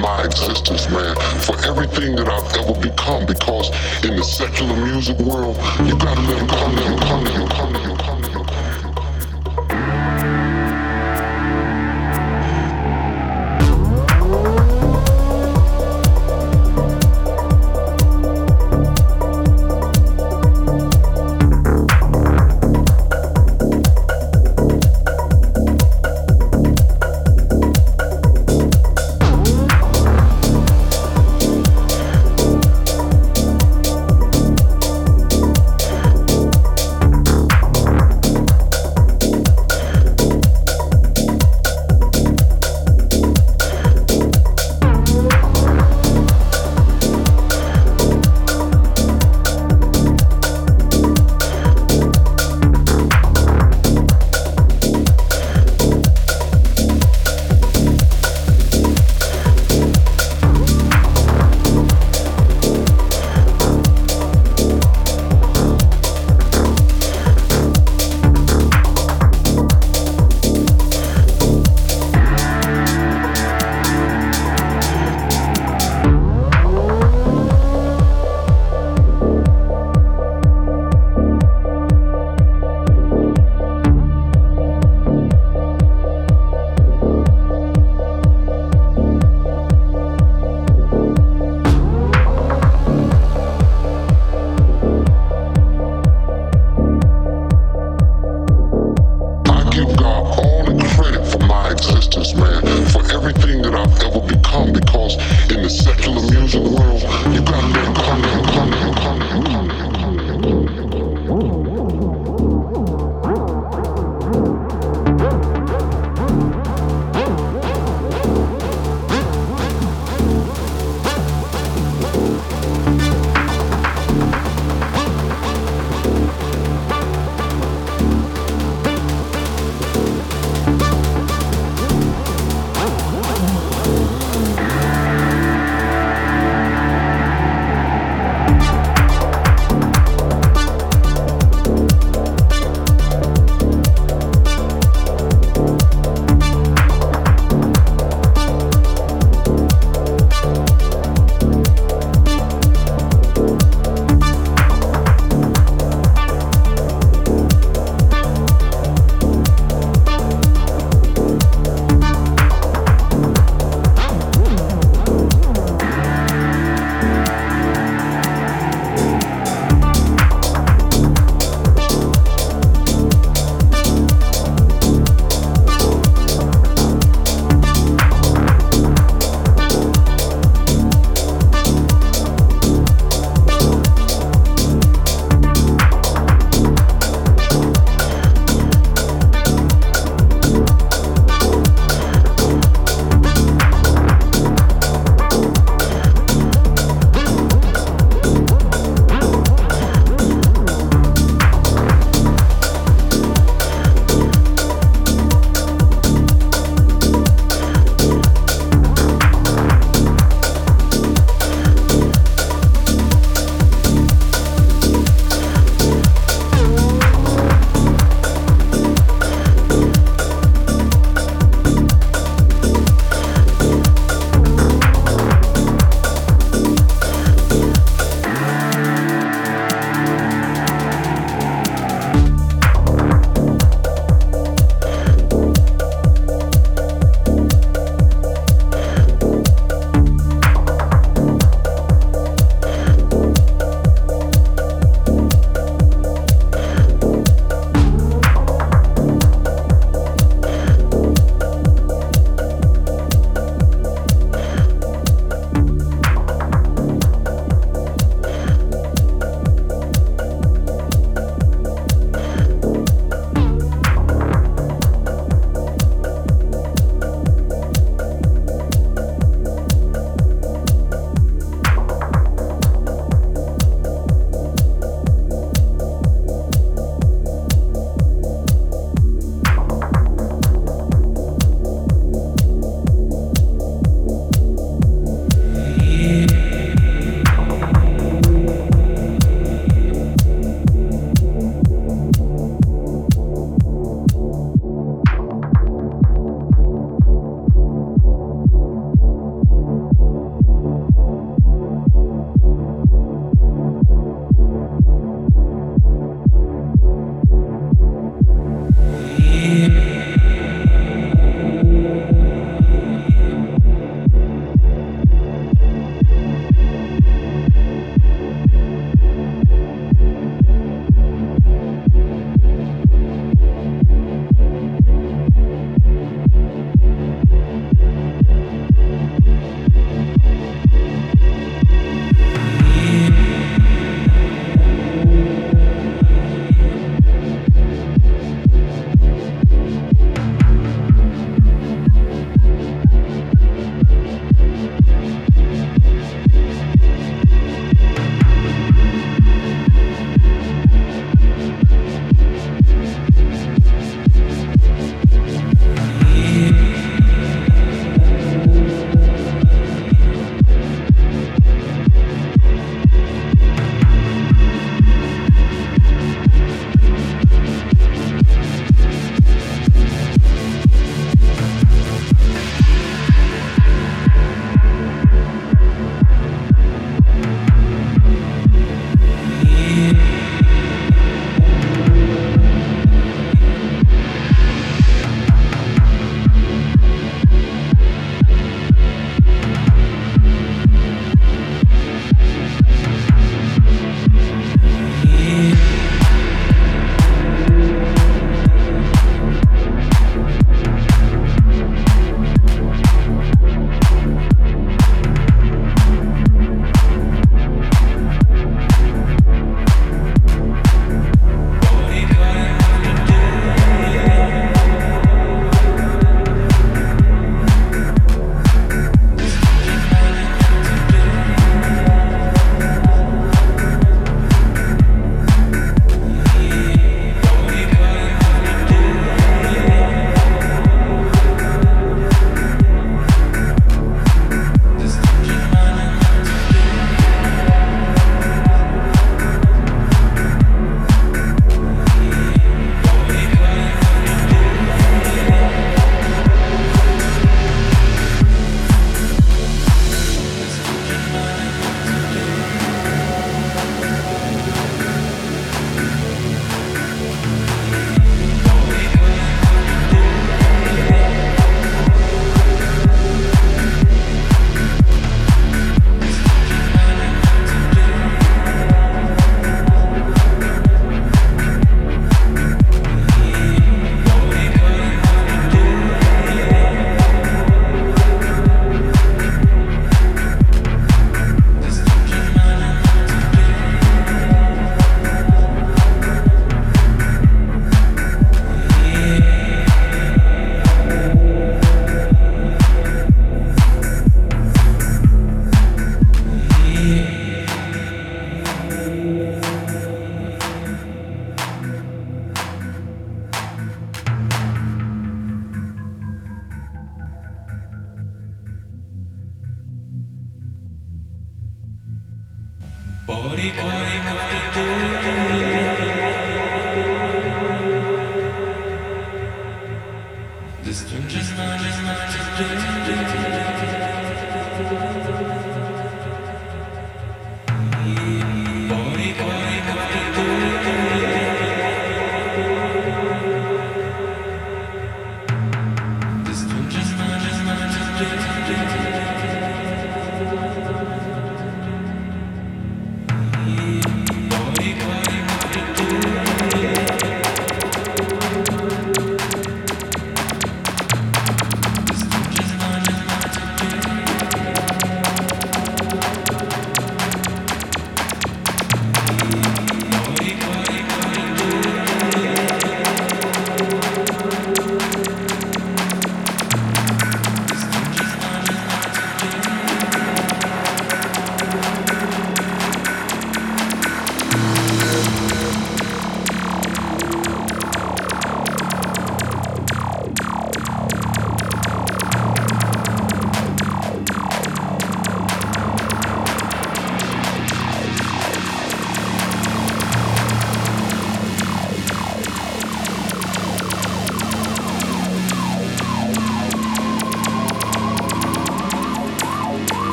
my existence, man, for everything that I've ever become. Because in the secular music world, you gotta let them come, let come, let come, let them come.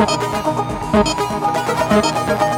ハハ